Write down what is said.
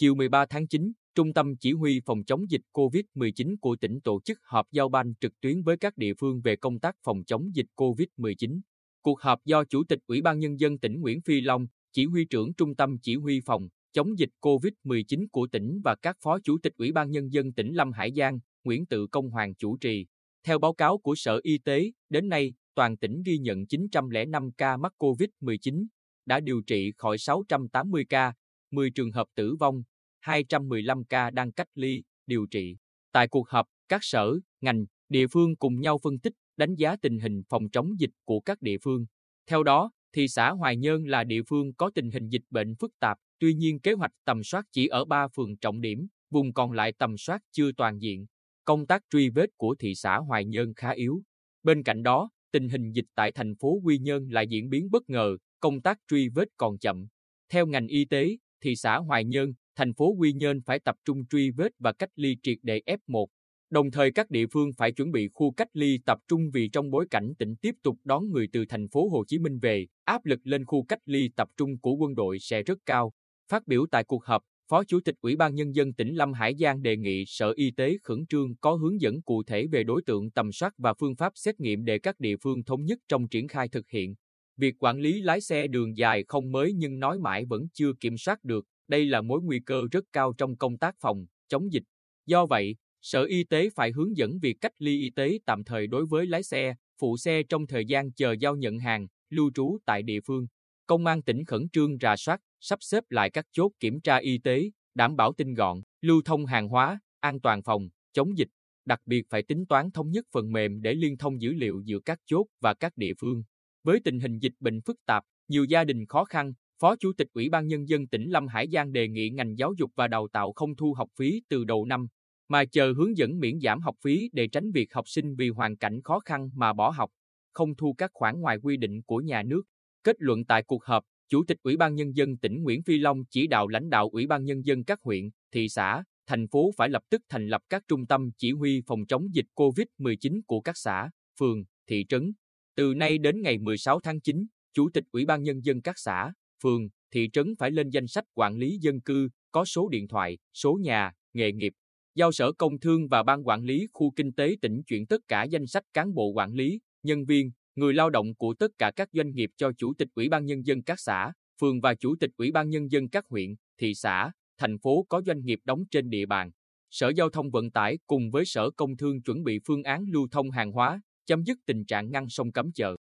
Chiều 13 tháng 9, Trung tâm Chỉ huy Phòng chống dịch COVID-19 của tỉnh tổ chức họp giao ban trực tuyến với các địa phương về công tác phòng chống dịch COVID-19. Cuộc họp do Chủ tịch Ủy ban Nhân dân tỉnh Nguyễn Phi Long, Chỉ huy trưởng Trung tâm Chỉ huy Phòng chống dịch COVID-19 của tỉnh và các Phó Chủ tịch Ủy ban Nhân dân tỉnh Lâm Hải Giang, Nguyễn Tự Công Hoàng chủ trì. Theo báo cáo của Sở Y tế, đến nay, toàn tỉnh ghi nhận 905 ca mắc COVID-19, đã điều trị khỏi 680 ca, 10 trường hợp tử vong, 215 ca đang cách ly, điều trị. Tại cuộc họp, các sở, ngành, địa phương cùng nhau phân tích, đánh giá tình hình phòng chống dịch của các địa phương. Theo đó, thị xã Hoài Nhơn là địa phương có tình hình dịch bệnh phức tạp, tuy nhiên kế hoạch tầm soát chỉ ở 3 phường trọng điểm, vùng còn lại tầm soát chưa toàn diện. Công tác truy vết của thị xã Hoài Nhơn khá yếu. Bên cạnh đó, tình hình dịch tại thành phố Quy Nhơn lại diễn biến bất ngờ, công tác truy vết còn chậm. Theo ngành y tế, thị xã Hoài Nhơn, thành phố Quy Nhơn phải tập trung truy vết và cách ly triệt để F1. Đồng thời các địa phương phải chuẩn bị khu cách ly tập trung vì trong bối cảnh tỉnh tiếp tục đón người từ thành phố Hồ Chí Minh về, áp lực lên khu cách ly tập trung của quân đội sẽ rất cao. Phát biểu tại cuộc họp, Phó Chủ tịch Ủy ban Nhân dân tỉnh Lâm Hải Giang đề nghị Sở Y tế khẩn trương có hướng dẫn cụ thể về đối tượng tầm soát và phương pháp xét nghiệm để các địa phương thống nhất trong triển khai thực hiện. Việc quản lý lái xe đường dài không mới nhưng nói mãi vẫn chưa kiểm soát được, đây là mối nguy cơ rất cao trong công tác phòng, chống dịch. Do vậy, Sở Y tế phải hướng dẫn việc cách ly y tế tạm thời đối với lái xe, phụ xe trong thời gian chờ giao nhận hàng, lưu trú tại địa phương. Công an tỉnh khẩn trương rà soát, sắp xếp lại các chốt kiểm tra y tế, đảm bảo tinh gọn, lưu thông hàng hóa, an toàn phòng, chống dịch. Đặc biệt phải tính toán thống nhất phần mềm để liên thông dữ liệu giữa các chốt và các địa phương. Với tình hình dịch bệnh phức tạp, nhiều gia đình khó khăn, Phó Chủ tịch Ủy ban Nhân dân tỉnh Lâm Hải Giang đề nghị ngành giáo dục và đào tạo không thu học phí từ đầu năm, mà chờ hướng dẫn miễn giảm học phí để tránh việc học sinh vì hoàn cảnh khó khăn mà bỏ học, không thu các khoản ngoài quy định của nhà nước. Kết luận tại cuộc họp, Chủ tịch Ủy ban Nhân dân tỉnh Nguyễn Phi Long chỉ đạo lãnh đạo Ủy ban Nhân dân các huyện, thị xã, thành phố phải lập tức thành lập các trung tâm chỉ huy phòng chống dịch COVID-19 của các xã, phường, thị trấn. Từ nay đến ngày 16 tháng 9, Chủ tịch Ủy ban Nhân dân các xã, phường, thị trấn phải lên danh sách quản lý dân cư, có số điện thoại, số nhà, nghề nghiệp. Giao Sở Công Thương và Ban Quản lý Khu Kinh tế tỉnh chuyển tất cả danh sách cán bộ quản lý, nhân viên, người lao động của tất cả các doanh nghiệp cho Chủ tịch Ủy ban Nhân dân các xã, phường và Chủ tịch Ủy ban Nhân dân các huyện, thị xã, thành phố có doanh nghiệp đóng trên địa bàn. Sở Giao thông Vận tải cùng với Sở Công Thương chuẩn bị phương án lưu thông hàng hóa, chấm dứt tình trạng ngăn sông cấm chợ.